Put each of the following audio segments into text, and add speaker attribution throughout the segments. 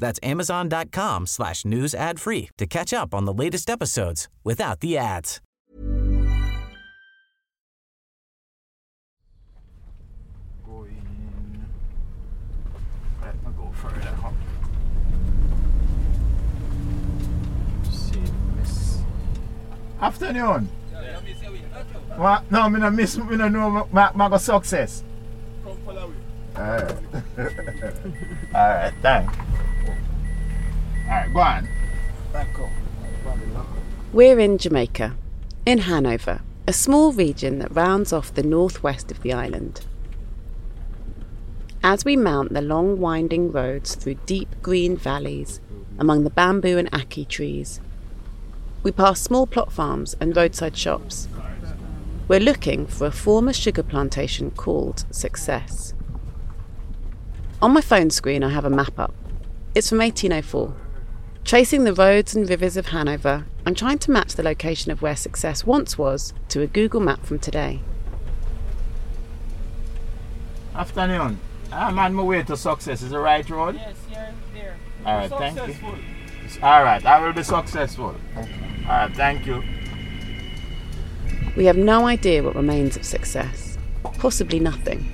Speaker 1: That's amazon.com slash news ad free to catch up on the latest episodes without the ads.
Speaker 2: Going. Let me go further up. See, miss. Afternoon. What? No, me no miss. Me no know. My, my go success. Alright. Alright. Thank. Alright. Go on. Back up.
Speaker 3: We're in Jamaica, in Hanover, a small region that rounds off the northwest of the island. As we mount the long winding roads through deep green valleys among the bamboo and ackee trees, we pass small plot farms and roadside shops. We're looking for a former sugar plantation called Success. On my phone screen, I have a map up. It's from 1804. Tracing the roads and rivers of Hanover, I'm trying to match the location of where Success once was to a Google map from today.
Speaker 2: Afternoon. Ah, I'm on my way to success. Is the right road?
Speaker 4: Yes, you're there.
Speaker 2: Alright, thank you. Alright, I will be successful. Alright, thank you.
Speaker 3: We have no idea what remains of Success, possibly nothing.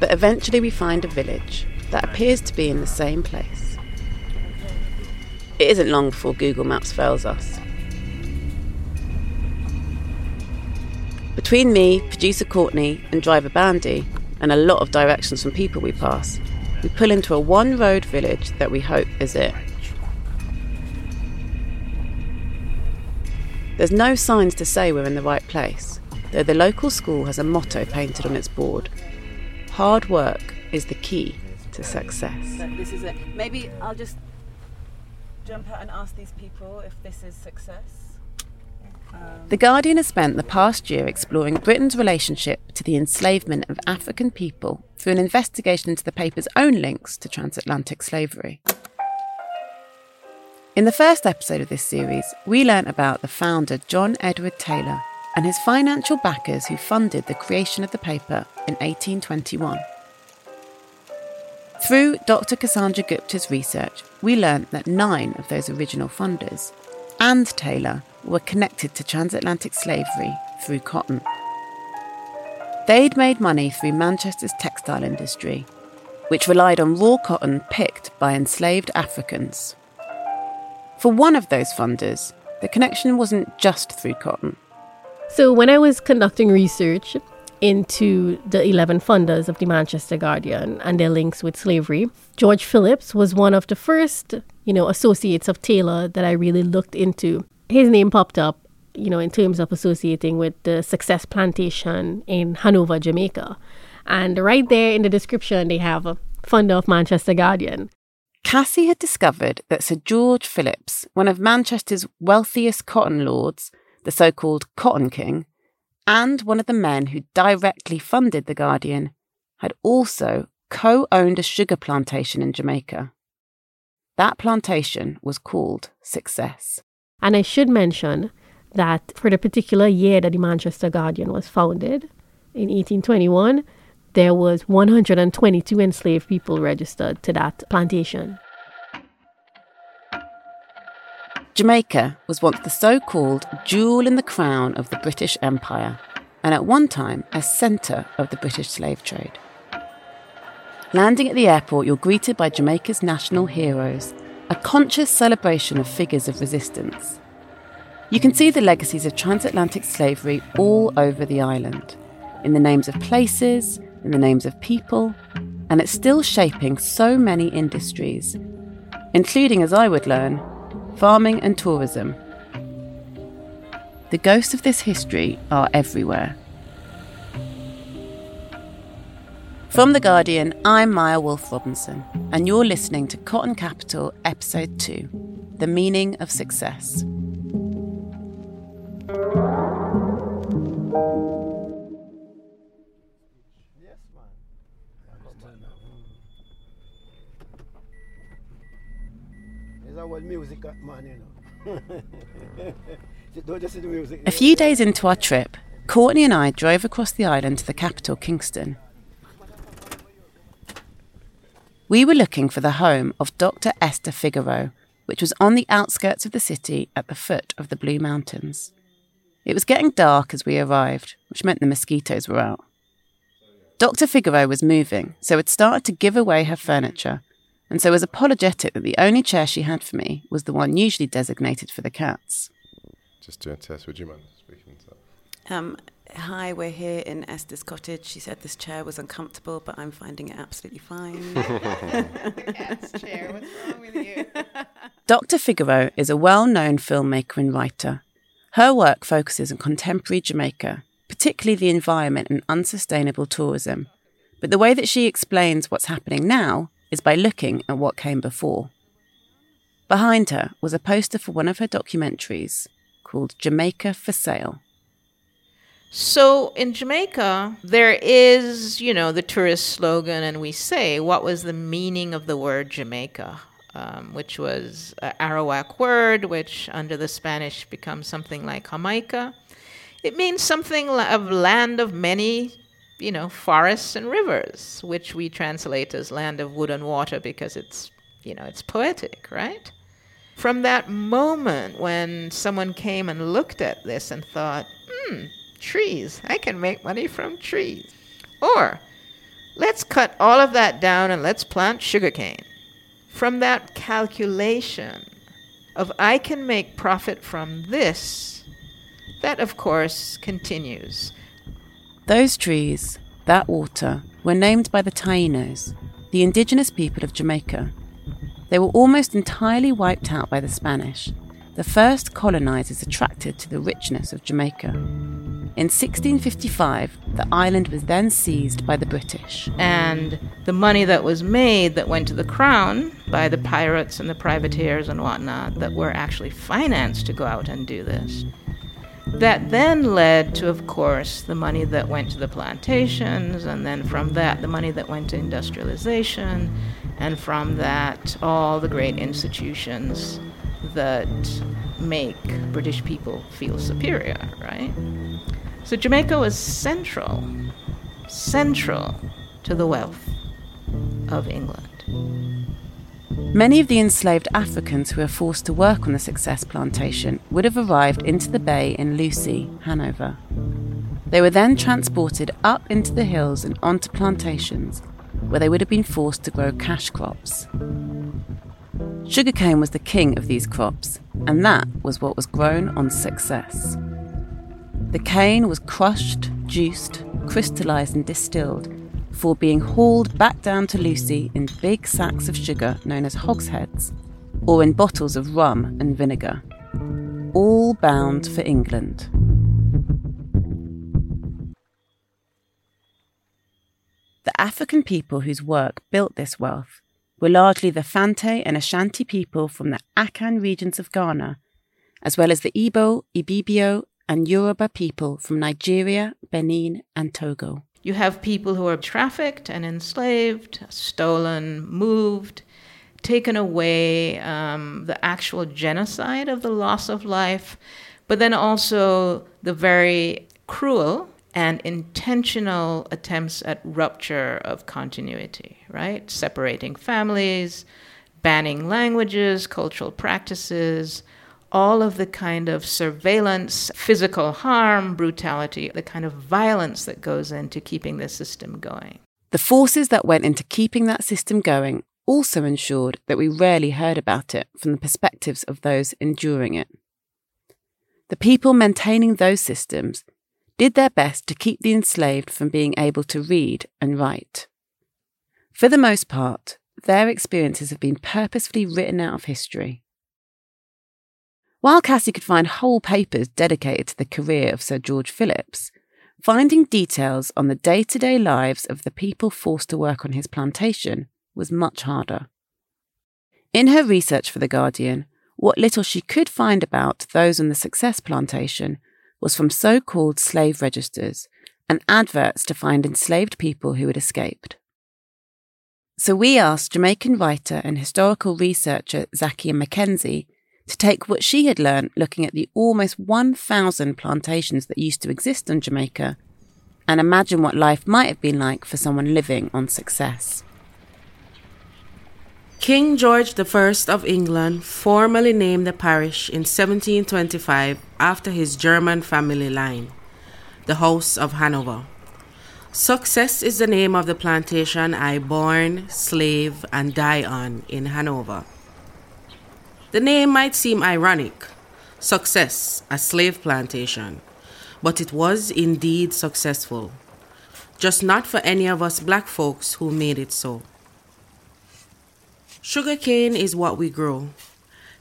Speaker 3: But eventually we find a village that appears to be in the same place. It isn't long before Google Maps fails us. Between me, producer Courtney, and driver Bandy, and a lot of directions from people we pass, we pull into a one road village that we hope is it. There's no signs to say we're in the right place, though the local school has a motto painted on its board Hard work is the key to success.
Speaker 4: Maybe I'll just jump out and ask these people if this is success.
Speaker 3: Um, the Guardian has spent the past year exploring Britain's relationship to the enslavement of African people through an investigation into the paper's own links to transatlantic slavery. In the first episode of this series, we learnt about the founder John Edward Taylor and his financial backers who funded the creation of the paper in 1821. Through Dr. Cassandra Gooptar's research, we learnt that nine of those original funders and Taylor were connected to transatlantic slavery through cotton. They'd made money through Manchester's textile industry, which relied on raw cotton picked by enslaved Africans. For one of those funders, the connection wasn't just through cotton.
Speaker 5: So, when I was conducting research into the 11 funders of the Manchester Guardian and their links with slavery, George Philips was one of the first, you know, associates of Taylor that I really looked into. His name popped up, you know, in terms of associating with the Success Plantation in Hanover, Jamaica. And right there in the description, they have a funder of Manchester Guardian.
Speaker 3: Cassie had discovered that Sir George Philips, one of Manchester's wealthiest cotton lords, the so called Cotton King, and one of the men who directly funded The Guardian, had also co owned a sugar plantation in Jamaica. That plantation was called Success.
Speaker 5: And I should mention that for the particular year that the Manchester Guardian was founded, in 1821, there was 122 enslaved people registered to that plantation.
Speaker 3: Jamaica was once the so called jewel in the crown of the British Empire, and at one time a centre of the British slave trade. Landing at the airport, you're greeted by Jamaica's national heroes, a conscious celebration of figures of resistance. You can see the legacies of transatlantic slavery all over the island, in the names of places, in the names of people, and it's still shaping so many industries, including, as I would learn, farming and tourism. The ghosts of this history are everywhere. From The Guardian, I'm Maya Wolfe-Robinson, and you're listening to Cotton Capital, Episode 2 The Meaning of Success. A few days into our trip, Courtney and I drove across the island to the capital, Kingston. We were looking for the home of Dr. Esther Figueroa, which was on the outskirts of the city at the foot of the Blue Mountains. It was getting dark as we arrived, which meant the mosquitoes were out. Dr. Figueroa was moving, so had started to give away her furniture, and so was apologetic that the only chair she had for me was the one usually designated for the cats.
Speaker 6: Just doing a test, would you mind speaking to that?
Speaker 4: Um, hi, we're here in Esther's cottage. She said this chair was uncomfortable, but I'm finding it absolutely fine.
Speaker 3: chair, what's wrong with you? Dr. Figueroa is a well known filmmaker and writer. Her work focuses on contemporary Jamaica, particularly the environment and unsustainable tourism. But the way that she explains what's happening now is by looking at what came before. Behind her was a poster for one of her documentaries called Jamaica for Sale.
Speaker 7: So in Jamaica, there is, you know, the tourist slogan, and we say, what was the meaning of the word Jamaica? Um, which was an Arawak word, which under the Spanish becomes something like Jamaica. It means something of land of many, you know, forests and rivers, which we translate as land of wood and water because it's, you know, it's poetic, right? From that moment when someone came and looked at this and thought, hmm, trees, I can make money from trees. Or, let's cut all of that down and let's plant sugarcane. From that calculation of I can make profit from this, that of course continues.
Speaker 3: Those trees, that water, were named by the Tainos, the indigenous people of Jamaica. They were almost entirely wiped out by the Spanish, the first colonizers attracted to the richness of Jamaica. In 1655, the island was then seized by the British.
Speaker 7: And the money that was made that went to the crown by the pirates and the privateers and whatnot that were actually financed to go out and do this. That then led to, of course, the money that went to the plantations, and then from that, the money that went to industrialization, and from that, all the great institutions that make British people feel superior, right? So Jamaica was central, central to the wealth of England.
Speaker 3: Many of the enslaved Africans who were forced to work on the Success Plantation would have arrived into the bay in Lucea, Hanover. They were then transported up into the hills and onto plantations, where they would have been forced to grow cash crops. Sugarcane was the king of these crops, and that was what was grown on success. The cane was crushed, juiced, crystallized, and distilled before being hauled back down to Lucea in big sacks of sugar known as hogsheads, or in bottles of rum and vinegar, all bound for England. The African people whose work built this wealth were largely the Fante and Ashanti people from the Akan regions of Ghana, as well as the Igbo, Ibibio, and Yoruba people from Nigeria, Benin, and Togo.
Speaker 7: You have people who are trafficked and enslaved, stolen, moved, taken away, um, the actual genocide of the loss of life, but then also the very cruel and intentional attempts at rupture of continuity, right? Separating families, banning languages, cultural practices, all of the kind of surveillance, physical harm, brutality, the kind of violence that goes into keeping the system going.
Speaker 3: The forces that went into keeping that system going also ensured that we rarely heard about it from the perspectives of those enduring it. The people maintaining those systems did their best to keep the enslaved from being able to read and write. For the most part, their experiences have been purposefully written out of history. While Cassie could find whole papers dedicated to the career of Sir George Philips, finding details on the day to day lives of the people forced to work on his plantation was much harder. In her research for The Guardian, what little she could find about those on the Success Plantation was from so called slave registers and adverts to find enslaved people who had escaped. So we asked Jamaican writer and historical researcher Zakia McKenzie to take what she had learned looking at the almost 1,000 plantations that used to exist on Jamaica and imagine what life might have been like for someone living on success.
Speaker 8: King George I of England formally named the parish in 1725 after his German family line, the House of Hanover. Success is the name of the plantation I born, slave, and die on in Hanover. The name might seem ironic success, a slave plantation, but it was indeed successful. Just not for any of us black folks who made it so. Sugarcane is what we grow.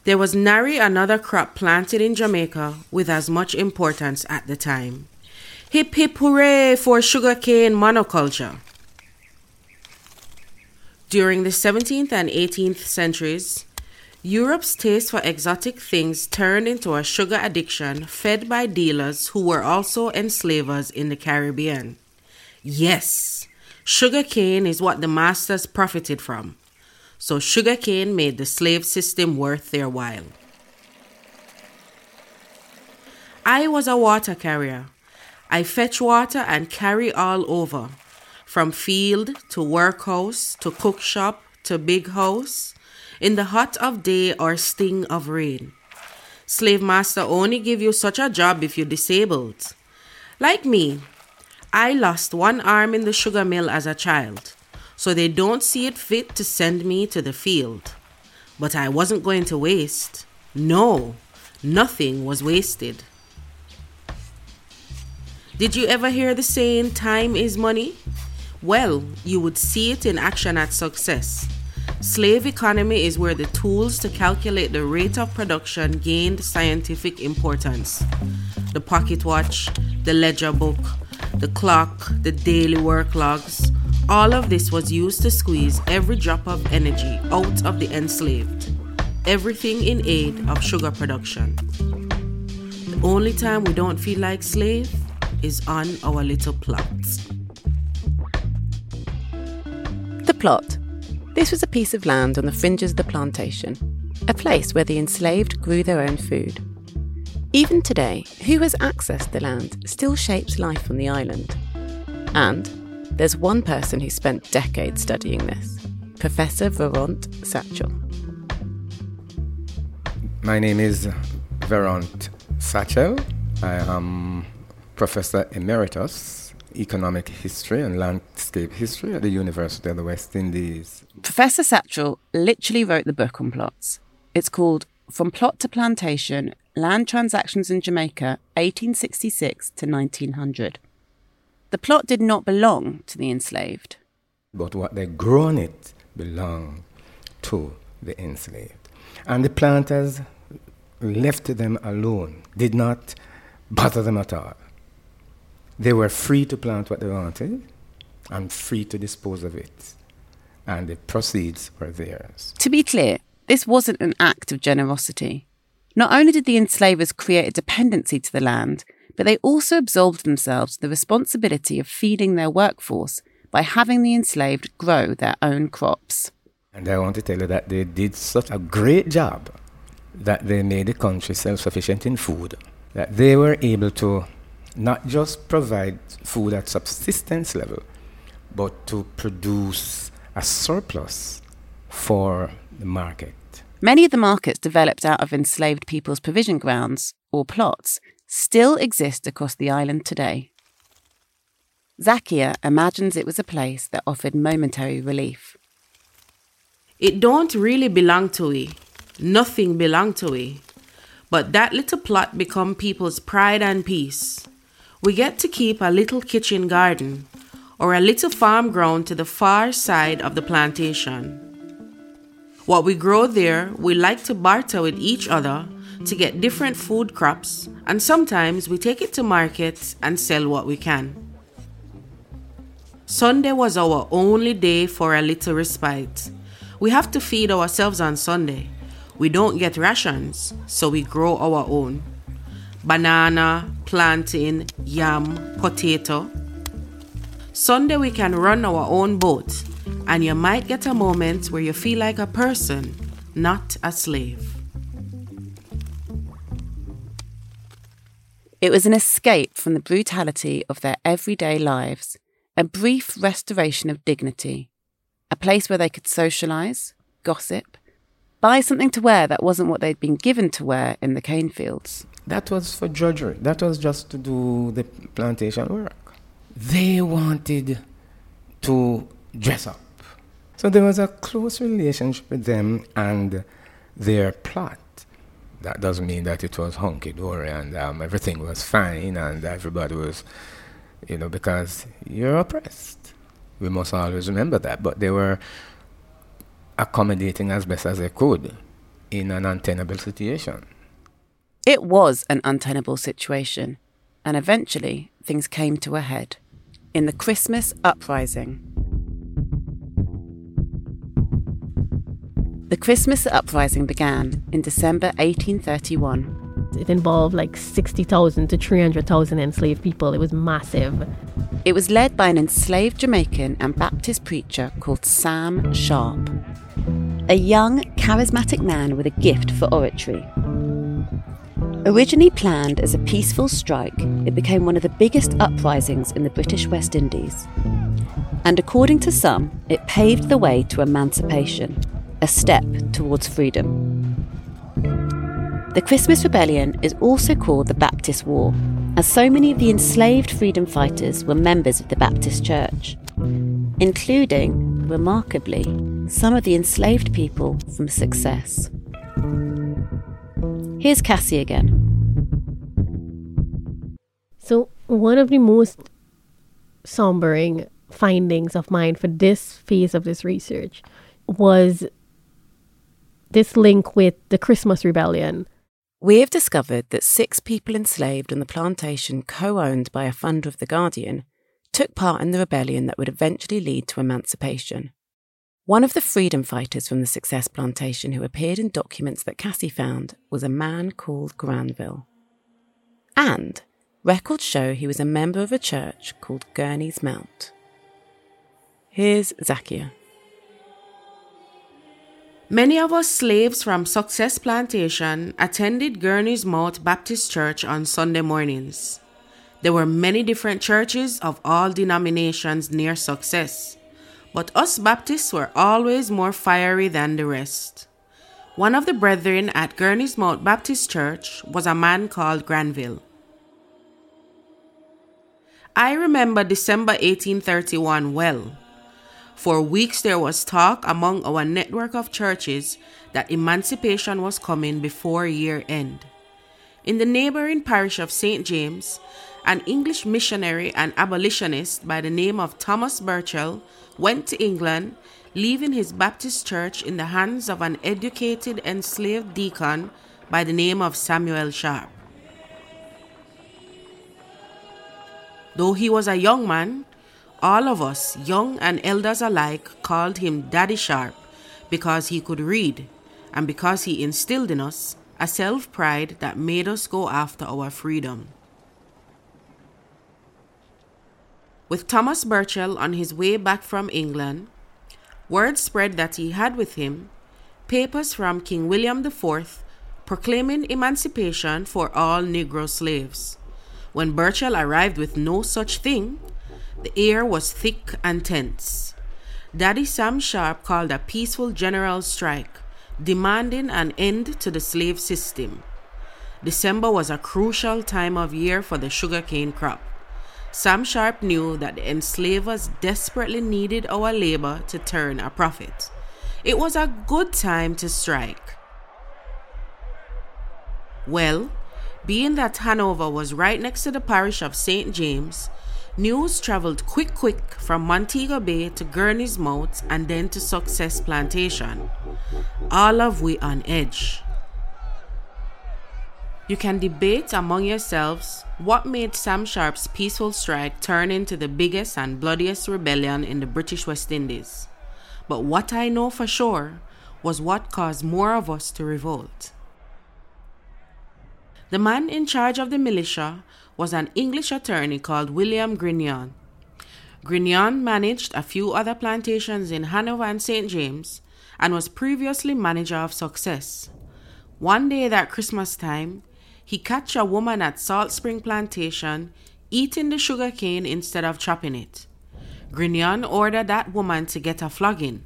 Speaker 8: There was nary another crop planted in Jamaica with as much importance at the time. Hip hip hooray for sugarcane monoculture. During the 17th and 18th centuries, Europe's taste for exotic things turned into a sugar addiction fed by dealers who were also enslavers in the Caribbean. Yes, sugarcane is what the masters profited from so sugarcane made the slave system worth their while. I was a water carrier. I fetch water and carry all over, from field to workhouse to cook shop to big house, in the hot of day or sting of rain. Slave master only give you such a job if you're disabled. Like me, I lost one arm in the sugar mill as a child so they don't see it fit to send me to the field. But I wasn't going to waste. No, nothing was wasted. Did you ever hear the saying, time is money? Well, you would see it in action at success. Slave economy is where the tools to calculate the rate of production gained scientific importance. The pocket watch, the ledger book, the clock, the daily work logs, all of this was used to squeeze every drop of energy out of the enslaved, everything in aid of sugar production. The only time we don't feel like slaves is on our little plots.
Speaker 3: The plot. This was a piece of land on the fringes of the plantation, a place where the enslaved grew their own food. Even today, who has accessed the land still shapes life on the island. And there's one person who spent decades studying this Professor Veront Satchell.
Speaker 9: My name is Veront Satchell. I am Professor Emeritus, Economic History and Landscape History at the University of the West Indies.
Speaker 3: Professor Satchell literally wrote the book on plots. It's called From Plot to Plantation Land Transactions in Jamaica, 1866 to 1900. The plot did not belong to the enslaved.
Speaker 9: But what they grew on it belonged to the enslaved. And the planters left them alone, did not bother them at all. They were free to plant what they wanted and free to dispose of it. And the proceeds were theirs.
Speaker 3: To be clear, this wasn't an act of generosity. Not only did the enslavers create a dependency to the land, but they also absolved themselves the responsibility of feeding their workforce by having the enslaved grow their own crops.
Speaker 9: And I want to tell you that they did such a great job that they made the country self sufficient in food, that they were able to not just provide food at subsistence level, but to produce a surplus for the market.
Speaker 3: Many of the markets developed out of enslaved people's provision grounds, or plots, still exist across the island today. Zakia imagines it was a place that offered momentary relief.
Speaker 8: It don't really belong to we. Nothing belong to we. But that little plot become people's pride and peace. We get to keep a little kitchen garden or a little farm ground to the far side of the plantation. What we grow there, we like to barter with each other to get different food crops, and sometimes we take it to market and sell what we can. Sunday was our only day for a little respite. We have to feed ourselves on Sunday. We don't get rations, so we grow our own. Banana, plantain, yam, potato. Sunday we can run our own boat, and you might get a moment where you feel like a person, not a slave.
Speaker 3: It was an escape from the brutality of their everyday lives, a brief restoration of dignity, a place where they could socialise, gossip, buy something to wear that wasn't what they'd been given to wear in the cane fields.
Speaker 9: That was for drudgery. That was just to do the plantation work. They wanted to dress up. So there was a close relationship with them and their plot. That doesn't mean that it was hunky dory and um, everything was fine and everybody was, you know, because you're oppressed. We must always remember that. But they were accommodating as best as they could in an untenable situation.
Speaker 3: It was an untenable situation, and eventually things came to a head in the Christmas uprising. The Christmas uprising began in December 1831.
Speaker 5: It involved like 60,000 to 300,000 enslaved people. It was massive.
Speaker 3: It was led by an enslaved Jamaican and Baptist preacher called Sam Sharpe, a young, charismatic man with a gift for oratory. Originally planned as a peaceful strike, it became one of the biggest uprisings in the British West Indies. And according to some, it paved the way to emancipation a step towards freedom. The Christmas Rebellion is also called the Baptist War, as so many of the enslaved freedom fighters were members of the Baptist Church, including, remarkably, some of the enslaved people from Success. Here's Cassie again.
Speaker 5: So, one of the most sombering findings of mine for this phase of this research was this link with the Christmas Rebellion.
Speaker 3: We have discovered that six people enslaved on the plantation co owned by a funder of The Guardian took part in the rebellion that would eventually lead to emancipation. One of the freedom fighters from the Success Plantation who appeared in documents that Cassie found was a man called Granville. And records show he was a member of a church called Gurney's Mount. Here's Zakia.
Speaker 8: Many of us slaves from Success Plantation attended Gurney's Mount Baptist Church on Sunday mornings. There were many different churches of all denominations near Success, but us Baptists were always more fiery than the rest. One of the brethren at Gurney's Mount Baptist Church was a man called Granville. I remember December 1831 well for weeks, there was talk among our network of churches that emancipation was coming before year end. In the neighboring parish of St. James, an English missionary and abolitionist by the name of Thomas Burchell went to England, leaving his Baptist church in the hands of an educated enslaved deacon by the name of Samuel Sharpe. Though he was a young man, all of us, young and elders alike, called him Daddy Sharpe because he could read and because he instilled in us a self pride that made us go after our freedom. With Thomas Burchell on his way back from England, word spread that he had with him papers from King William IV proclaiming emancipation for all Negro slaves. When Burchell arrived with no such thing, the air was thick and tense. Daddy Sam Sharpe called a peaceful general strike, demanding an end to the slave system. December was a crucial time of year for the sugarcane crop. Sam Sharpe knew that the enslavers desperately needed our labor to turn a profit. It was a good time to strike. Well, being that Hanover was right next to the parish of St. James, News traveled quick quick from Montego Bay to Gurney's Mount and then to Success Plantation. All of we on edge. You can debate among yourselves what made Sam Sharpe's peaceful strike turn into the biggest and bloodiest rebellion in the British West Indies. But what I know for sure was what caused more of us to revolt. The man in charge of the militia was an English attorney called William Grignon. Grignon managed a few other plantations in Hanover and St. James and was previously manager of Success. One day that Christmas time, he catch a woman at Salt Spring Plantation eating the sugar cane instead of chopping it. Grignon ordered that woman to get a flogging.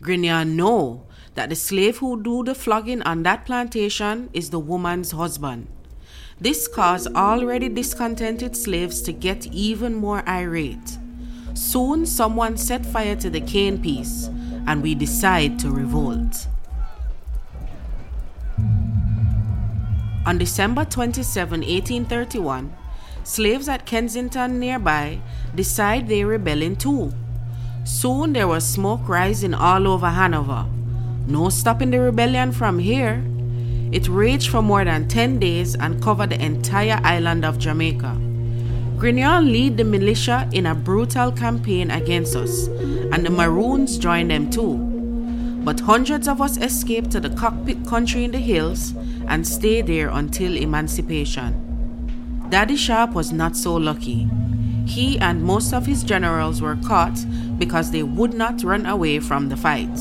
Speaker 8: Grignon know that the slave who do the flogging on that plantation is the woman's husband. This caused already discontented slaves to get even more irate. Soon someone set fire to the cane piece and we decide to revolt. On December 27, 1831, slaves at Kensington nearby decide they're rebelling too. Soon there was smoke rising all over Hanover. No stopping the rebellion from here. It raged for more than 10 days and covered the entire island of Jamaica. Grignon lead the militia in a brutal campaign against us, and the Maroons joined them too but hundreds of us escaped to the cockpit country in the hills and stayed there until emancipation. Daddy Sharpe was not so lucky. He and most of his generals were caught because they would not run away from the fight.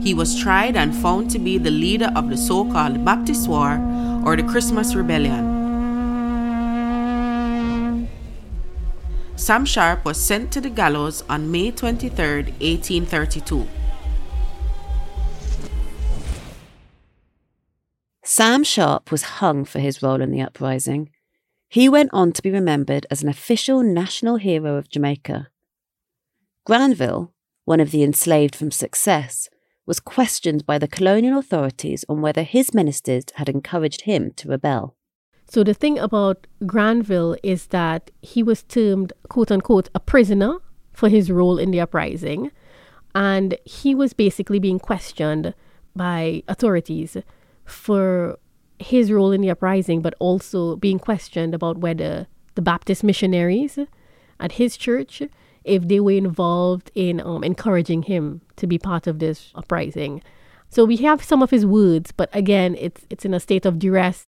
Speaker 8: He was tried and found to be the leader of the so called Baptist War or the Christmas Rebellion. Sam Sharpe was sent to the gallows on May 23, 1832.
Speaker 3: Sam Sharpe was hung for his role in the uprising. He went on to be remembered as an official national hero of Jamaica. Granville, one of the enslaved from Success, was questioned by the colonial authorities on whether his ministers had encouraged him to rebel.
Speaker 5: So the thing about Granville is that he was termed, quote unquote, a prisoner for his role in the uprising. And he was basically being questioned by authorities for his role in the uprising, but also being questioned about whether the Baptist missionaries at his church, if they were involved in um, encouraging him to be part of this uprising. So we have some of his words, but again, it's it's in a state of duress.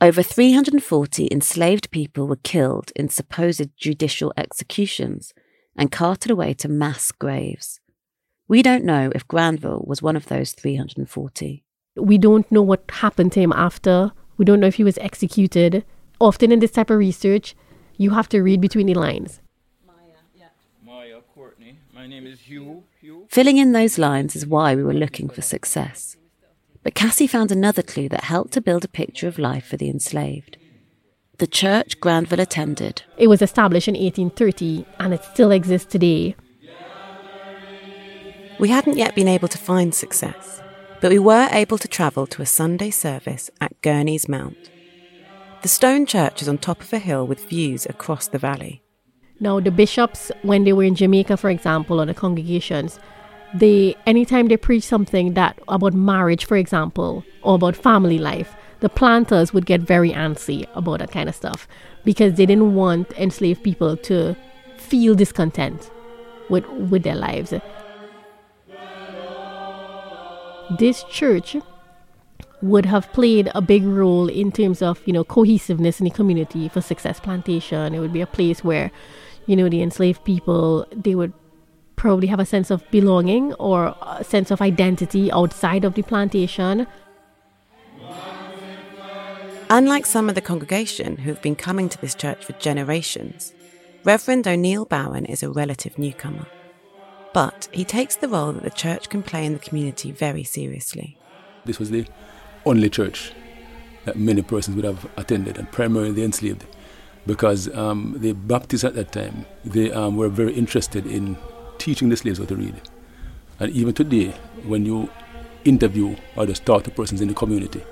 Speaker 3: Over 340 enslaved people were killed in supposed judicial executions and carted away to mass graves. We don't know if Granville was one of those 340.
Speaker 5: We don't know what happened to him after. We don't know if he was executed. Often in this type of research, you have to read between the lines.
Speaker 10: Maya, yeah. Maya Courtney. My name is Hugh. Hugh.
Speaker 3: Filling in those lines is why we were looking for success. But Cassie found another clue that helped to build a picture of life for the enslaved. The church Granville attended.
Speaker 5: It was established in 1830 and it still exists today.
Speaker 3: We hadn't yet been able to find success but we were able to travel to a Sunday service at Gurney's Mount. The stone church is on top of a hill with views across the valley.
Speaker 5: Now, the bishops, when they were in Jamaica, for example, or the congregations, they anytime they preach something that about marriage, for example, or about family life, the planters would get very antsy about that kind of stuff because they didn't want enslaved people to feel discontent with with their lives. This church would have played a big role in terms of you know cohesiveness in the community for success plantation. It would be a place where you know the enslaved people they would probably have a sense of belonging or a sense of identity outside of the plantation.
Speaker 3: Unlike some of the congregation who have been coming to this church for generations reverend o'neill bowen is a relative newcomer. But he takes the role that the church can play in the community very seriously.
Speaker 11: This was the only church that many persons would have attended, and primarily the enslaved, because um, the Baptists at that time they um, were very interested in teaching the slaves how to read. And even today, when you interview or just talk to persons in the community,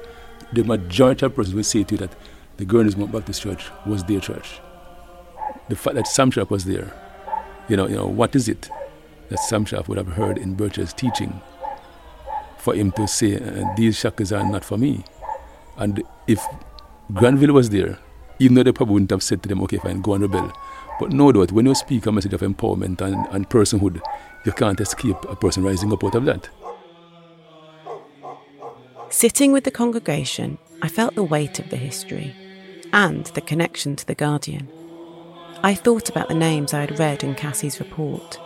Speaker 11: the majority of persons will say to you that the Gurney's Mount Baptist Church was their church. The fact that Sam Sharpe was there, you know, you know, what is it? that Sam Sharpe would have heard in Birch's teaching for him to say, uh, These shackles are not for me. And if Granville was there, even though they probably wouldn't have said to them, okay, fine, go and rebel. But no doubt, when you speak a message of empowerment and, and personhood, you can't escape a person rising up out of that.
Speaker 3: Sitting with the congregation, I felt the weight of the history and the connection to the Guardian. I thought about the names I had read in Cassie's report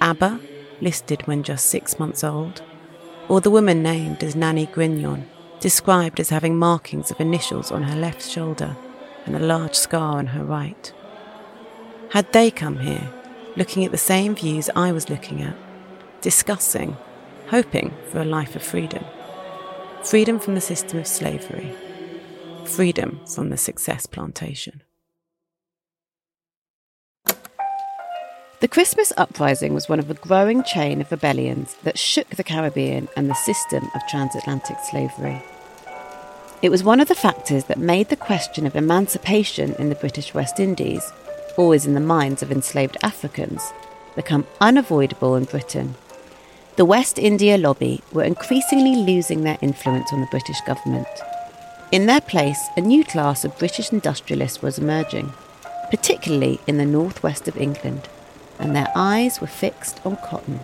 Speaker 3: Abba, listed when just six months old, or the woman named as Nanny Grignon, described as having markings of initials on her left shoulder and a large scar on her right. Had they come here, looking at the same views I was looking at, discussing, hoping for a life of freedom? Freedom from the system of slavery, freedom from the success plantation. The Christmas uprising was one of a growing chain of rebellions that shook the Caribbean and the system of transatlantic slavery. It was one of the factors that made the question of emancipation in the British West Indies, always in the minds of enslaved Africans, become unavoidable in Britain. The West India lobby were increasingly losing their influence on the British government. In their place, a new class of British industrialists was emerging, particularly in the northwest of England and their eyes were fixed on cotton.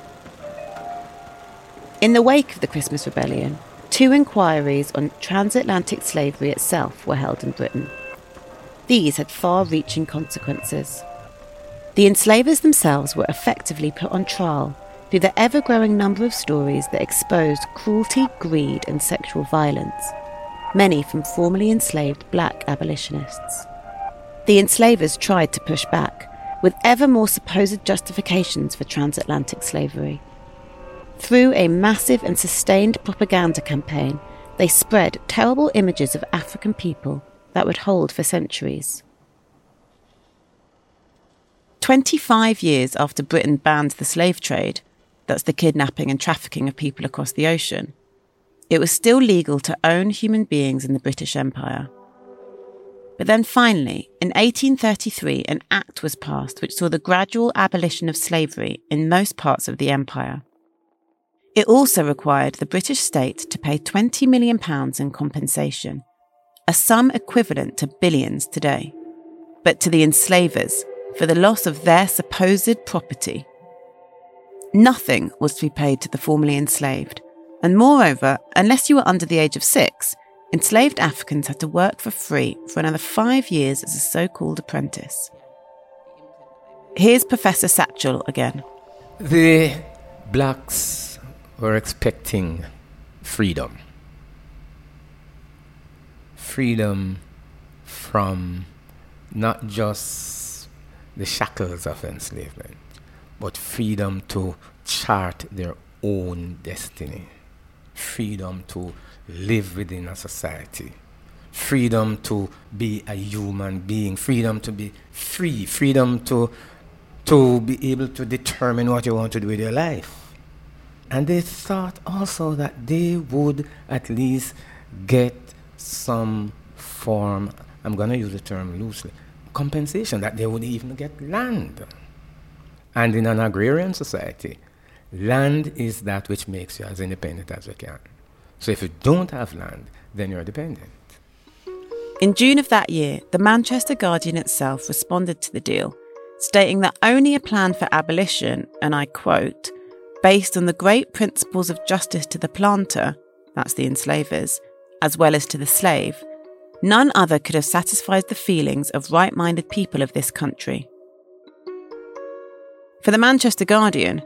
Speaker 3: In the wake of the Christmas Rebellion, two inquiries on transatlantic slavery itself were held in Britain. These had far reaching consequences. The enslavers themselves were effectively put on trial through the ever growing number of stories that exposed cruelty, greed, and sexual violence, many from formerly enslaved black abolitionists. The enslavers tried to push back, with ever more supposed justifications for transatlantic slavery. Through a massive and sustained propaganda campaign, they spread terrible images of African people that would hold for centuries. 25 years after Britain banned the slave trade, that's the kidnapping and trafficking of people across the ocean, it was still legal to own human beings in the British Empire. But then finally, in 1833, an act was passed which saw the gradual abolition of slavery in most parts of the empire. It also required the British state to pay £20 million in compensation, a sum equivalent to billions today, but to the enslavers for the loss of their supposed property. Nothing was to be paid to the formerly enslaved, and moreover, unless you were under the age of six, enslaved Africans had to work for free for another five years as a so called apprentice. Here's Professor Satchell again.
Speaker 9: The blacks were expecting freedom. Freedom from not just the shackles of enslavement, but freedom to chart their own destiny, freedom to live within a society. Freedom to be a human being, freedom to be free, freedom to, to be able to determine what you want to do with your life. And they thought also that they would at least get some form, I'm going to use the term loosely, compensation, that they would even get land. And in an agrarian society, land is that which makes you as independent as you can. So if you don't have land, then you're dependent.
Speaker 3: In June of that year, the Manchester Guardian itself responded to the deal, stating that only a plan for abolition, and I quote, based on the great principles of justice to the planter, that's the enslavers, as well as to the slave, none other could have satisfied the feelings of right minded people of this country. For the Manchester Guardian,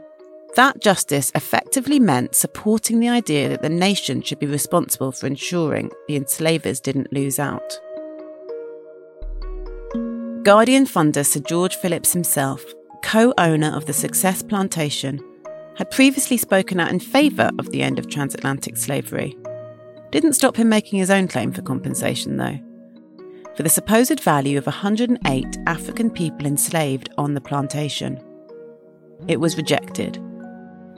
Speaker 3: that justice effectively meant supporting the idea that the nation should be responsible for ensuring the enslavers didn't lose out. Guardian funder Sir George Philips himself, co owner of the Success Plantation, had previously spoken out in favour of the end of transatlantic slavery. Didn't stop him making his own claim for compensation, though. For the supposed value of 108 African people enslaved on the plantation. It was rejected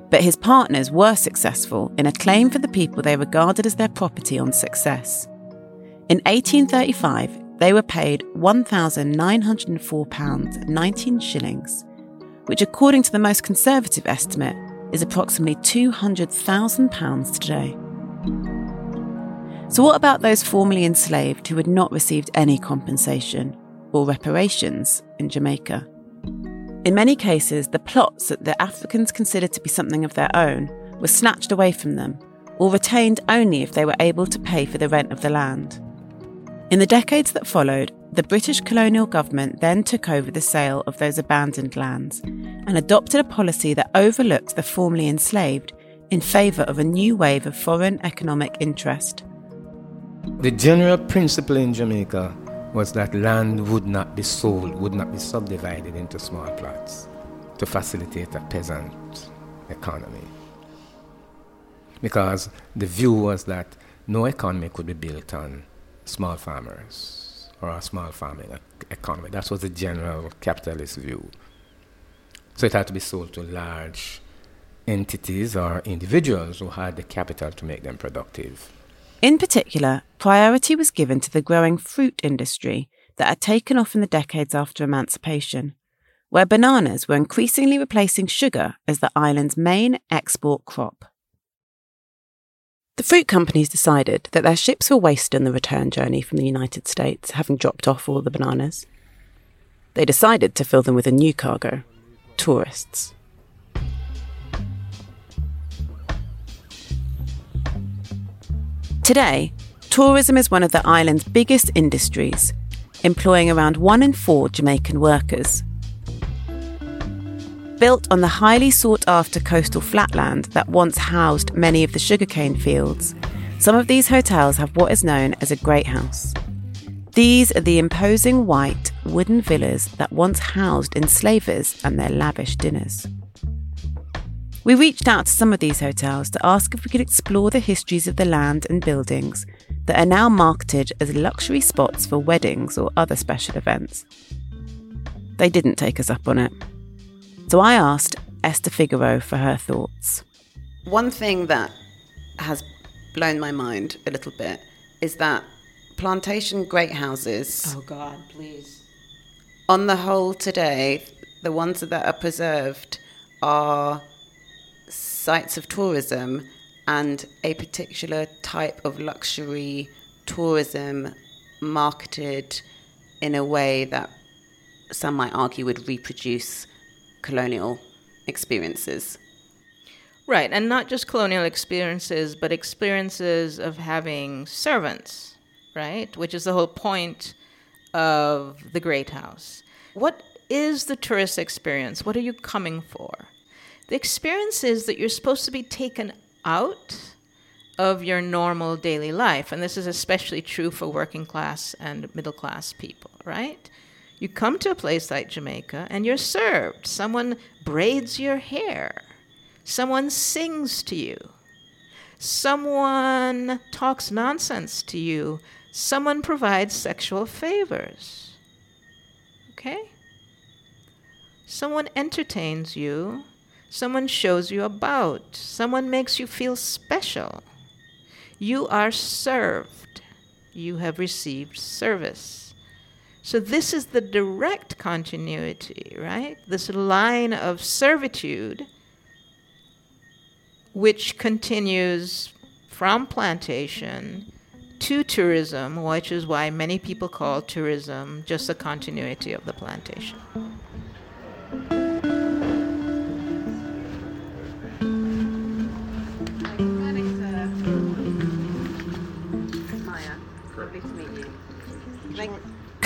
Speaker 3: but his partners were successful in a claim for the people they regarded as their property on success. In 1835, they were paid £1,904, 19 shillings, which, according to the most conservative estimate, is approximately £200,000 today. So, what about those formerly enslaved who had not received any compensation or reparations in Jamaica? In many cases, the plots that the Africans considered to be something of their own were snatched away from them or retained only if they were able to pay for the rent of the land. In the decades that followed, the British colonial government then took over the sale of those abandoned lands and adopted a policy that overlooked the formerly enslaved in favour of a new wave of foreign economic interest.
Speaker 9: The general principle in Jamaica was that land would not be sold, would not be subdivided into small plots to facilitate a peasant economy. Because the view was that no economy could be built on small farmers or a small farming economy. That was the general capitalist view. So it had to be sold to large entities or individuals who had the capital to make them productive.
Speaker 3: In particular, priority was given to the growing fruit industry that had taken off in the decades after emancipation, where bananas were increasingly replacing sugar as the island's main export crop. The fruit companies decided that their ships were wasted on the return journey from the United States, having dropped off all the bananas. They decided to fill them with a new cargo tourists. Today, tourism is one of the island's biggest industries, employing around one in four Jamaican workers. Built on the highly sought after coastal flatland that once housed many of the sugarcane fields, some of these hotels have what is known as a great house. These are the imposing white wooden villas that once housed enslavers and their lavish dinners. We reached out to some of these hotels to ask if we could explore the histories of the land and buildings that are now marketed as luxury spots for weddings or other special events. They didn't take us up on it. So I asked Esther Figueroa for her thoughts.
Speaker 12: One thing that has blown my mind a little bit is that plantation great houses.
Speaker 7: Oh, God, please.
Speaker 12: On the whole, today, the ones that are preserved are sites of tourism and a particular type of luxury tourism marketed in a way that some might argue would reproduce colonial experiences.
Speaker 7: Right, and not just colonial experiences, but experiences of having servants, right? Which is the whole point of the Great House. What is the tourist experience? What are you coming for? The experience is that you're supposed to be taken out of your normal daily life, and this is especially true for working class and middle class people, right? You come to a place like Jamaica and you're served. Someone braids your hair. Someone sings to you. Someone talks nonsense to you. Someone provides sexual favors. Okay? Someone entertains you. Someone shows you about. Someone makes you feel special. You are served. You have received service. So this is the direct continuity, right? This line of servitude which continues from plantation to tourism, which is why many people call tourism just a continuity of the plantation.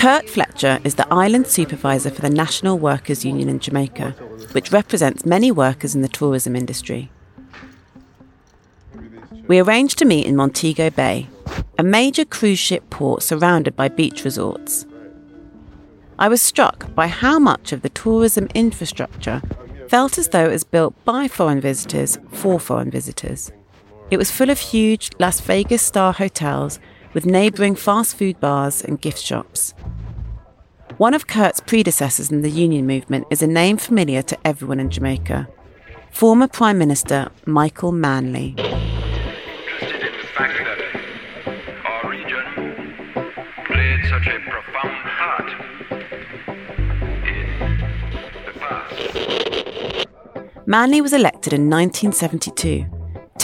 Speaker 3: Kurt Fletcher is the island supervisor for the National Workers Union in Jamaica, which represents many workers in the tourism industry. We arranged to meet in Montego Bay, a major cruise ship port surrounded by beach resorts. I was struck by how much of the tourism infrastructure felt as though it was built by foreign visitors for foreign visitors. It was full of huge Las Vegas star hotels with neighbouring fast food bars and gift shops. One of Kurt's predecessors in the union movement is a name familiar to everyone in Jamaica former Prime Minister Michael Manley. Manley was elected in 1972,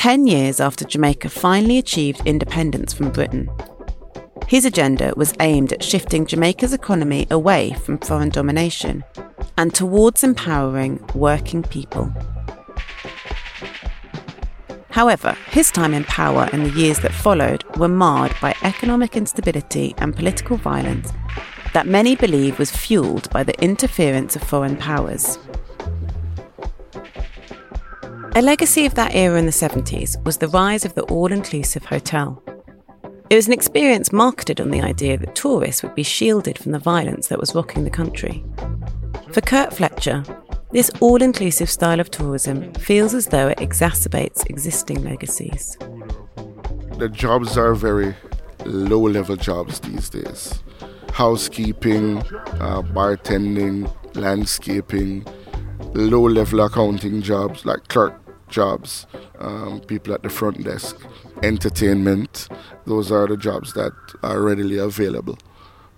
Speaker 3: 10 years after Jamaica finally achieved independence from Britain. His agenda was aimed at shifting Jamaica's economy away from foreign domination and towards empowering working people. However, his time in power and the years that followed were marred by economic instability and political violence that many believe was fueled by the interference of foreign powers. A legacy of that era in the 70s was the rise of the all inclusive hotel. It was an experience marketed on the idea that tourists would be shielded from the violence that was rocking the country. For Kurt Fletcher, this all inclusive style of tourism feels as though it exacerbates existing legacies.
Speaker 13: The jobs are very low level jobs these days housekeeping, uh, bartending, landscaping, low level accounting jobs like clerk jobs, um, people at the front desk, entertainment. Those are the jobs that are readily available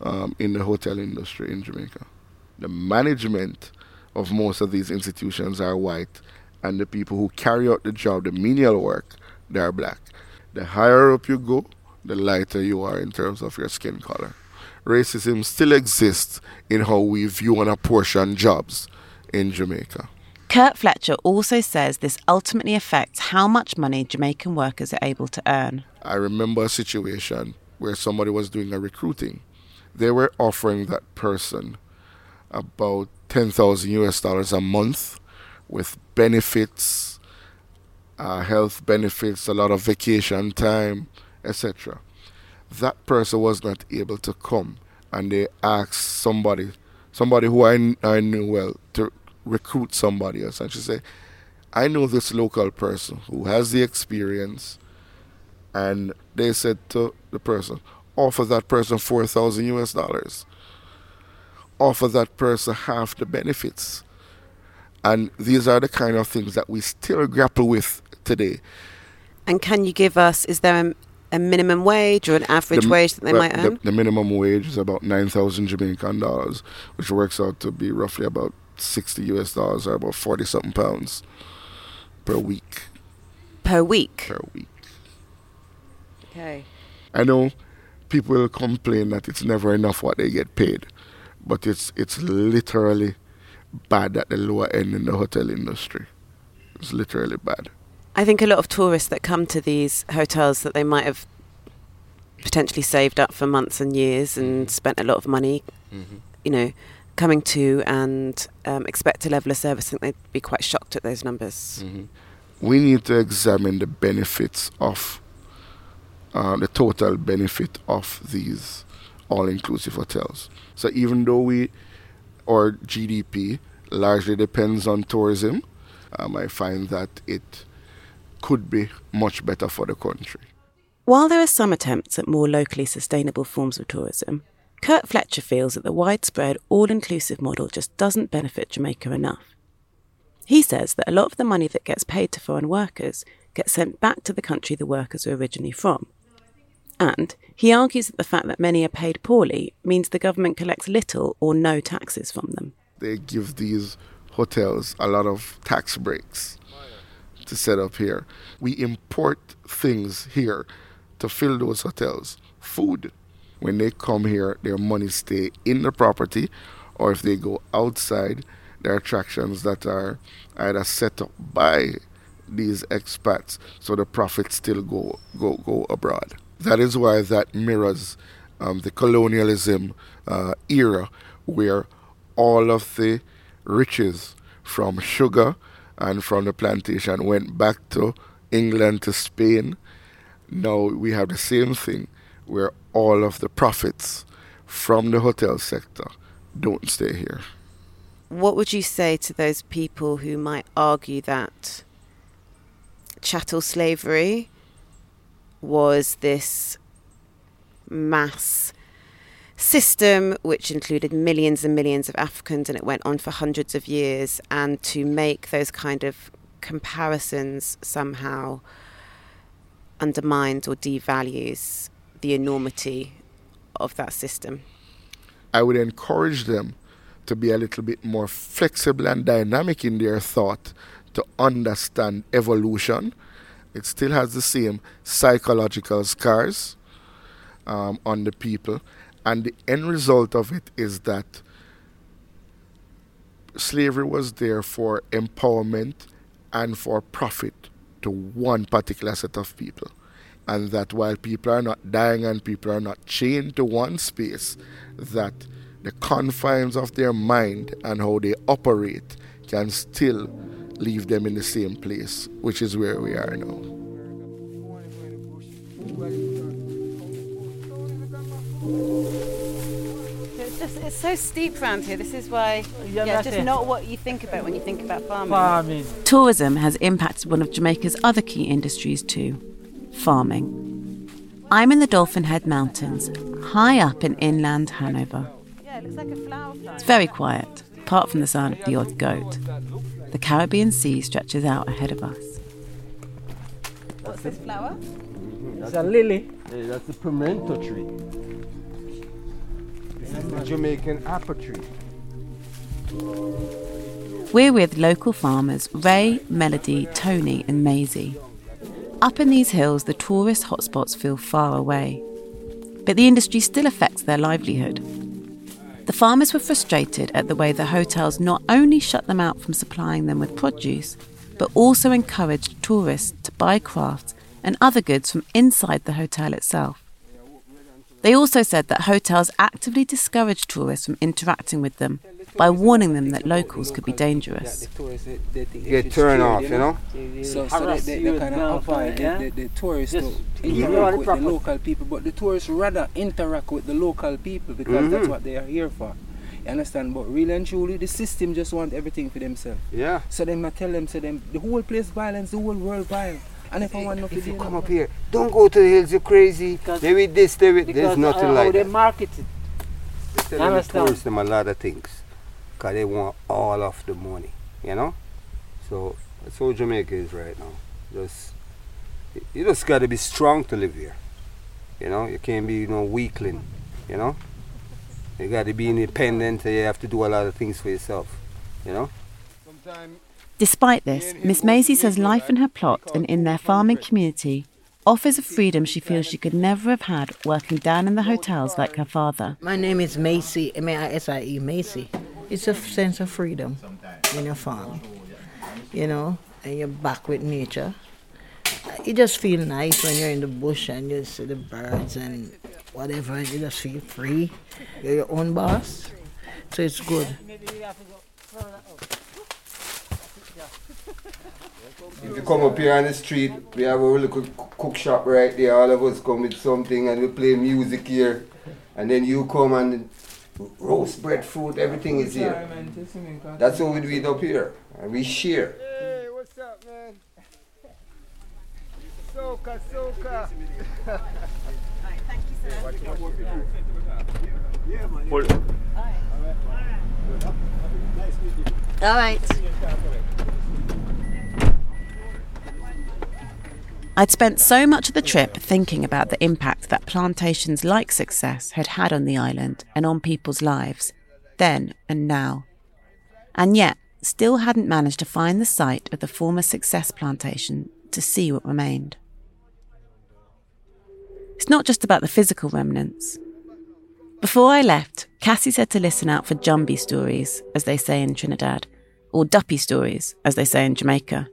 Speaker 13: um, in the hotel industry in Jamaica. The management of most of these institutions are white, and the people who carry out the job, the menial work, they are black. The higher up you go, the lighter you are in terms of your skin color. Racism still exists in how we view and apportion jobs in Jamaica.
Speaker 3: Kurt Fletcher also says this ultimately affects how much money Jamaican workers are able to earn.
Speaker 13: I remember a situation where somebody was doing a recruiting. They were offering that person about 10,000 US dollars a month with benefits, uh, health benefits, a lot of vacation time, etc. That person was not able to come, and they asked somebody, somebody who I, I knew well, to recruit somebody else. And she said, I know this local person who has the experience, and they said to the person, offer that person 4,000 US dollars offer that person half the benefits. And these are the kind of things that we still grapple with today.
Speaker 3: And can you give us, is there a, a minimum wage or an average the, wage that they might earn?
Speaker 13: The, the, minimum wage is about 9,000 Jamaican dollars, which works out to be roughly about 60 US dollars or about 40 something pounds per week.
Speaker 3: Per week?
Speaker 13: Per week.
Speaker 3: Okay.
Speaker 13: I know people will complain that it's never enough what they get paid but it's it's literally bad at the lower end in the hotel industry. It's literally bad.
Speaker 3: I think a lot of tourists that come to these hotels that they might have potentially saved up for months and years and mm-hmm. spent a lot of money, mm-hmm. you know, coming to and um, expect a level of service, I think they'd be quite shocked at those numbers.
Speaker 13: Mm-hmm. We need to examine the benefits of uh, the total benefit of these all-inclusive hotels. So even though we, our GDP largely depends on tourism, um, I find that it could be much better for the country.
Speaker 3: While there are some attempts at more locally sustainable forms of tourism, Kurt Fletcher feels that the widespread all inclusive model just doesn't benefit Jamaica enough. He says that a lot of the money that gets paid to foreign workers gets sent back to the country the workers are originally from, and he argues that the fact that many are paid poorly means the government collects little or no taxes from them.
Speaker 13: They give these hotels a lot of tax breaks to set up here. We import things here to fill those hotels. Food. When they come here, their money stay in the property, or if they go outside, there are attractions that are either set up by these expats, so the profits still go go go abroad. That is why that mirrors um, the colonialism uh, era where all of the riches from sugar and from the plantation went back to England to Spain. Now we have the same thing where all of the profits from the hotel sector don't stay here.
Speaker 3: What would you say to those people who might argue that chattel slavery was this mass system which included millions and millions of Africans and it went on for hundreds of years and to make those kind of comparisons somehow undermines or devalues the enormity of that system.
Speaker 13: I would encourage them to be a little bit more flexible and dynamic in their thought to understand evolution It still has the same psychological scars um, on the people. And the end result of it is that slavery was there for empowerment and for profit to one particular set of people. And that while people are not dying and people are not chained to one space, that the confines of their mind and how they operate can still leave them in the same place, which is where we are now.
Speaker 4: It's just it's so steep around here. This is why yeah, it's just not what you think about when you think about farming.
Speaker 3: Farming. Tourism has impacted one of Jamaica's other key industries too, farming. I'm in the Dolphin Head Mountains, high up in inland Hanover.
Speaker 4: Yeah, it looks like a flower farm.
Speaker 3: It's very quiet, apart from the sound of the odd goat. The Caribbean Sea stretches out ahead of us.
Speaker 4: What's this flower?
Speaker 2: It's a lily. Yeah, that's a pimento tree. This is the Jamaican apple tree.
Speaker 3: We're with local farmers Ray, Melody, Tony, and Maisie. Up in these hills, the tourist hotspots feel far away. But the industry still affects their livelihood. The farmers were frustrated at the way the hotels not only shut them out from supplying them with produce, but also encouraged tourists to buy crafts and other goods from inside the hotel itself. They also said that hotels actively discouraged tourists from interacting with them by warning them that locals could be dangerous.
Speaker 2: Get turned off, you know?
Speaker 14: So, so they, they, they kind of avoid the, the, the tourists to interact with the local people, but the tourists rather interact with the local people because mm-hmm. that's what they are here for. You understand? But really and truly, the system just want everything for themselves.
Speaker 2: Yeah.
Speaker 14: So then I tell them, so them, the whole place violence, the whole world violence. And if I want
Speaker 2: nothing, if you come up here, don't go to the hills. You're crazy. They with this, they with there's nothing
Speaker 14: how,
Speaker 2: like
Speaker 14: how
Speaker 2: that.
Speaker 14: they market it.
Speaker 2: They tell the tourists them a lot of things, cause they want all of the money, you know. So that's how Jamaica is right now. Just you just got to be strong to live here. You know, you can't be you know weakling. You know, you got to be independent. You have to do a lot of things for yourself. You know.
Speaker 3: Despite this, Miss Maisie says life in her plot and in their farming community offers a freedom she feels she could never have had working down in the hotels like her father.
Speaker 15: My name is Maisie, M A I S I E, Maisie. It's a sense of freedom when in your farm, you know, and you're back with nature. You just feel nice when you're in the bush and you see the birds and whatever, you just feel free. You're your own boss, so it's good.
Speaker 2: If you come up here on the street, we have a little cook shop right there. All of us come with something and we play music here. And then you come and roast bread, food, everything is here. That's what we do it up here. And we share.
Speaker 16: Hey, what's up, man? Soca, soca.
Speaker 4: Thank you, sir.
Speaker 16: Yeah, man.
Speaker 4: All right.
Speaker 3: I'd spent so much of the trip thinking about the impact that plantations like Success had had on the island and on people's lives, then and now. And yet, still hadn't managed to find the site of the former Success plantation to see what remained. It's not just about the physical remnants. Before I left, Cassie said to listen out for Jumbie stories, as they say in Trinidad, or Duppy stories, as they say in Jamaica.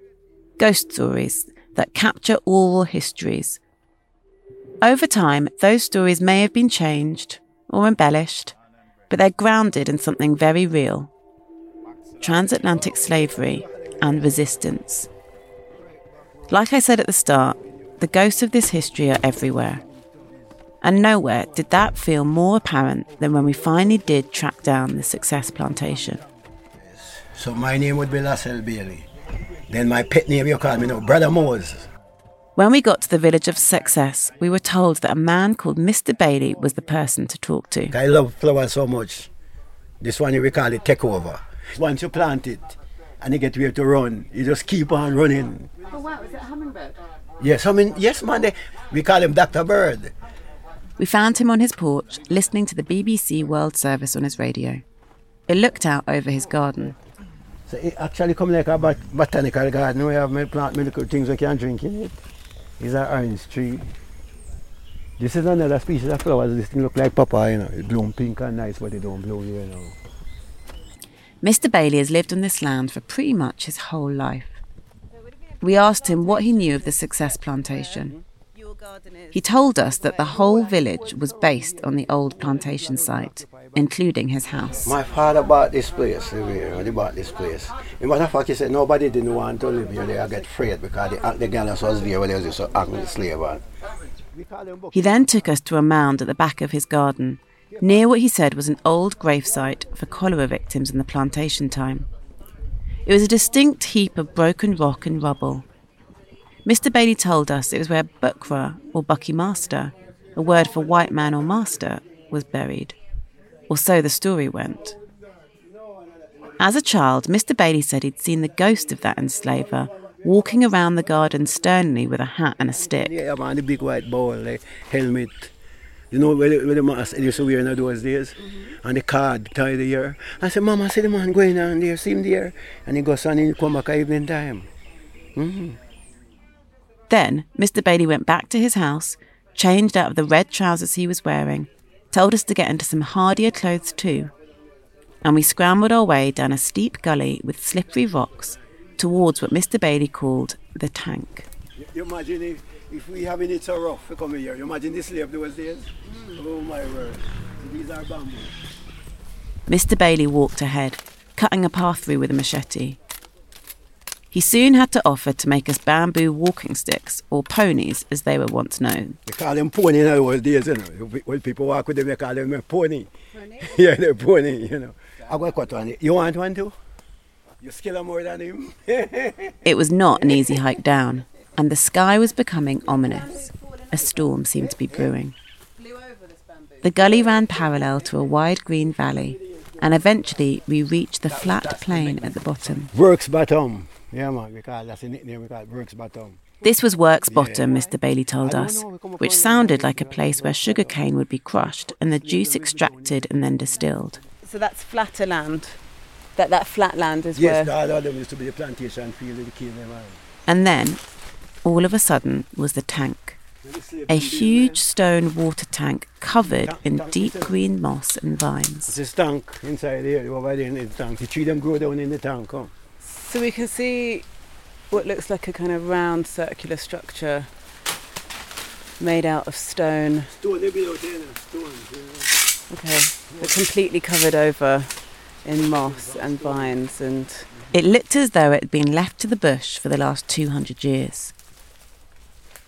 Speaker 3: Ghost stories that capture oral histories. Over time, those stories may have been changed or embellished, but they're grounded in something very real transatlantic slavery and resistance. Like I said at the start, the ghosts of this history are everywhere. And nowhere did that feel more apparent than when we finally did track down the Success Plantation.
Speaker 17: So my name would be Lassell Bailey. Then my pet name you call me now, Brother Moses.
Speaker 3: When we got to the village of Success, we were told that a man called Mr. Bailey was the person to talk to.
Speaker 17: I love flowers so much. This one we call it takeover. Once you plant it and you get where to run, you just keep on running.
Speaker 4: Oh wow, is that hummingbird?
Speaker 17: Yes, I mean, yes, man. They, we call him Dr. Bird.
Speaker 3: We found him on his porch, listening to the BBC World Service on his radio. It looked out over his garden.
Speaker 17: So it actually come like a bot- botanical garden. We have my plant medical things we can drink in it. It's an orange tree. This is another species of flowers. This thing look like papaya, you know. It bloom pink and nice, but it don't bloom here, you know.
Speaker 3: Mr. Bailey has lived on this land for pretty much his whole life. We asked him what he knew of the Success Plantation. He told us that the whole village was based on the old plantation site, including his house.
Speaker 17: My father bought this place, he bought this place. In matter of fact, he said nobody didn't want to live here. They get afraid because the, the gallows was there when they was so angry slave on.
Speaker 3: He then took us to a mound at the back of his garden, near what he said was an old gravesite for cholera victims in the plantation time. It was a distinct heap of broken rock and rubble. Mr. Bailey told us it was where Bukra, or Bucky Master, a word for white man or master, was buried. Or so the story went. As a child, Mr. Bailey said he'd seen the ghost of that enslaver walking around the garden sternly with a hat and a stick.
Speaker 17: Yeah, man, the big white ball, the helmet. You know where the, where the mask used to wear in those days? Mm-hmm. And the card tied the ear. I said, Mama, I see the man going on there, see him there. And he goes on and he come back at evening time. Mm-hmm.
Speaker 3: Then Mr. Bailey went back to his house, changed out of the red trousers he was wearing, told us to get into some hardier clothes too, and we scrambled our way down a steep gully with slippery rocks towards what Mr. Bailey called the tank.
Speaker 17: You imagine if, if we having it so rough to come here, you imagine the slave those days? Mm. Oh my word, these are bamboo.
Speaker 3: Mr. Bailey walked ahead, cutting a path through with a machete. He soon had to offer to make us bamboo walking sticks, or ponies as they were once known.
Speaker 17: They call them pony in old days, you know. When people walk with them, they call them a pony. Pony? yeah, they're pony, you know. I got cut one. You want one too? You skill more than him.
Speaker 3: it was not an easy hike down, and the sky was becoming ominous. A storm seemed to be brewing. The gully ran parallel to a wide green valley, and eventually we reached the flat plain at the bottom.
Speaker 17: Works bottom. Yeah, man, we call that's a nickname. We call it Works Bottom.
Speaker 3: This was Works Bottom, Mr. Bailey told us, which sounded like a place where sugarcane would be crushed and the juice extracted and then distilled.
Speaker 4: So that's flatter land. That that flat land is
Speaker 17: yes,
Speaker 4: where.
Speaker 17: Yes, all of them used to be a plantation field in the
Speaker 3: And then, all of a sudden, was the tank. A huge stone water tank covered in deep green moss and vines.
Speaker 17: It's a tank inside here, over there in the tank. The tree them grow down in the tank. Huh?
Speaker 4: So we can see what looks like a kind of round circular structure made out of stone.
Speaker 17: Stone, they built in stone.
Speaker 4: Okay, they're completely covered over in moss and vines and.
Speaker 3: It looked as though it had been left to the bush for the last 200 years.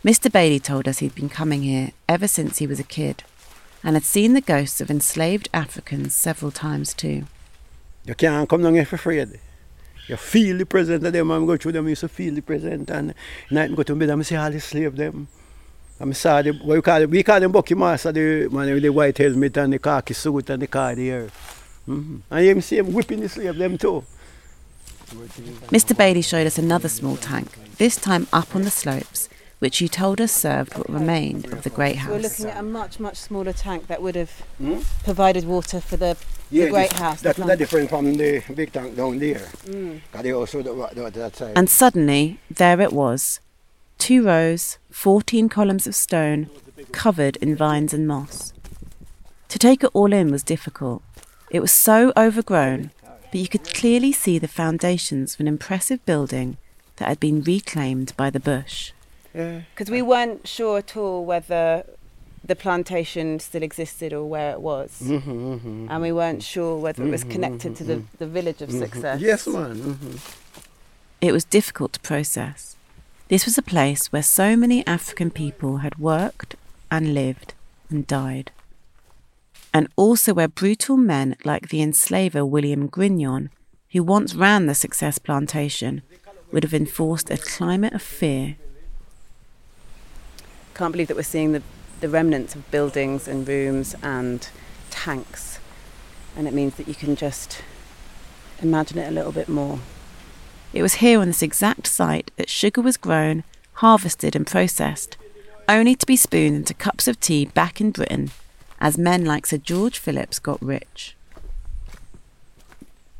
Speaker 3: Mr. Bailey told us he'd been coming here ever since he was a kid and had seen the ghosts of enslaved Africans several times too.
Speaker 17: You can't come down here for free you feel the presence of them. I'm going through them, I used to feel the presence. And night I go to bed, I see all the slave them. I'm sorry, what we call, it, we call them Bucky Master, the man with the white helmet and the khaki suit and the car there. Mm-hmm. And you see him whipping the slave them too.
Speaker 3: Mr. Bailey showed us another small tank, this time up on the slopes, which he told us served what remained of the Great House.
Speaker 4: We're looking at a much, much smaller tank that would have hmm? provided water for the,
Speaker 17: yeah,
Speaker 4: the Great House.
Speaker 17: That's the different from the big tank down there. Mm. They also the, the, that side.
Speaker 3: And suddenly, there it was. Two rows, 14 columns of stone, covered in vines and moss. To take it all in was difficult. It was so overgrown, but you could clearly see the foundations of an impressive building that had been reclaimed by the bush.
Speaker 4: Because we weren't sure at all whether the plantation still existed or where it was. Mm-hmm, mm-hmm. And we weren't sure whether mm-hmm, it was mm-hmm, connected to the, mm-hmm. the village of success.
Speaker 17: Yes, man.
Speaker 3: It was difficult to process. This was a place where so many African people had worked and lived and died. And also where brutal men like the enslaver William Grignon, who once ran the Success Plantation, would have enforced a climate of fear
Speaker 4: can't believe that we're seeing the, the remnants of buildings and rooms and tanks. And it means that you can just imagine it a little bit more.
Speaker 3: It was here on this exact site that sugar was grown, harvested, and processed, only to be spooned into cups of tea back in Britain as men like Sir George Philips got rich.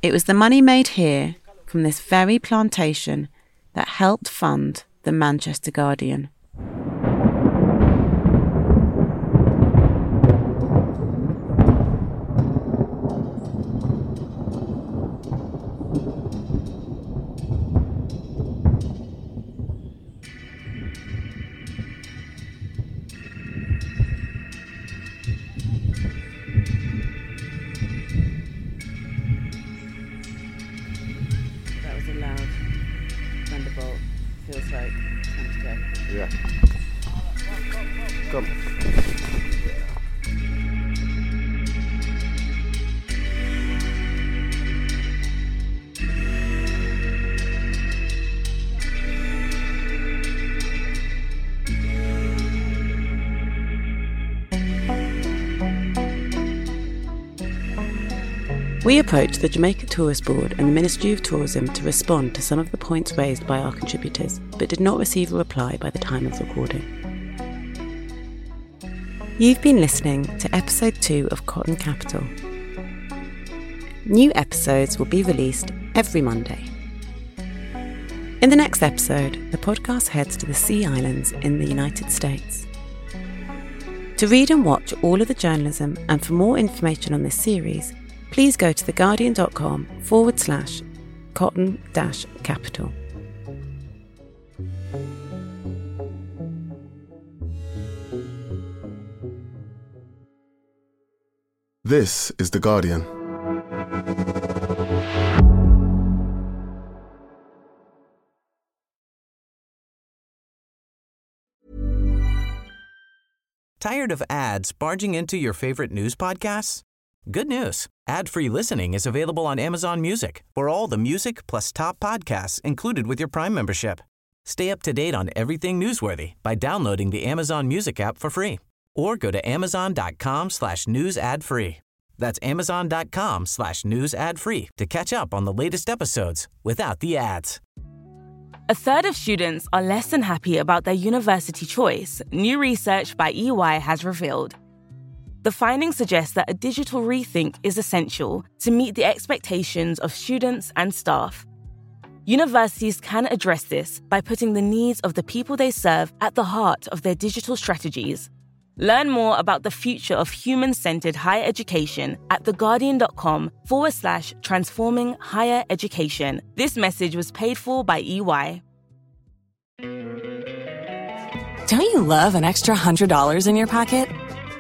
Speaker 3: It was the money made here from this very plantation that helped fund the Manchester Guardian. Approached the Jamaica Tourist Board and the Ministry of Tourism to respond to some of the points raised by our contributors, but did not receive a reply by the time of recording. You've been listening to episode 2 of Cotton Capital. New episodes will be released every Monday. In the next episode, the podcast heads to the Sea Islands in the United States. To read and watch all of the journalism and for more information on this series, please go to theguardian.com forward slash cotton dash capital.
Speaker 18: This is The Guardian.
Speaker 1: Tired of ads barging into your favorite news podcasts? Good news. Ad-free listening is available on Amazon Music for all the music plus top podcasts included with your Prime membership. Stay up to date on everything newsworthy by downloading the Amazon Music app for free or go to amazon.com slash news ad free. That's amazon.com slash news ad free to catch up on the latest episodes without the ads.
Speaker 19: A third of students are less than happy about their university choice, new research by EY has revealed. The findings suggest that a digital rethink is essential to meet the expectations of students and staff. Universities can address this by putting the needs of the people they serve at the heart of their digital strategies. Learn more about the future of human centered higher education at theguardian.com forward slash transforming higher education. This message was paid for by EY.
Speaker 20: Don't you love an extra $100 in your pocket?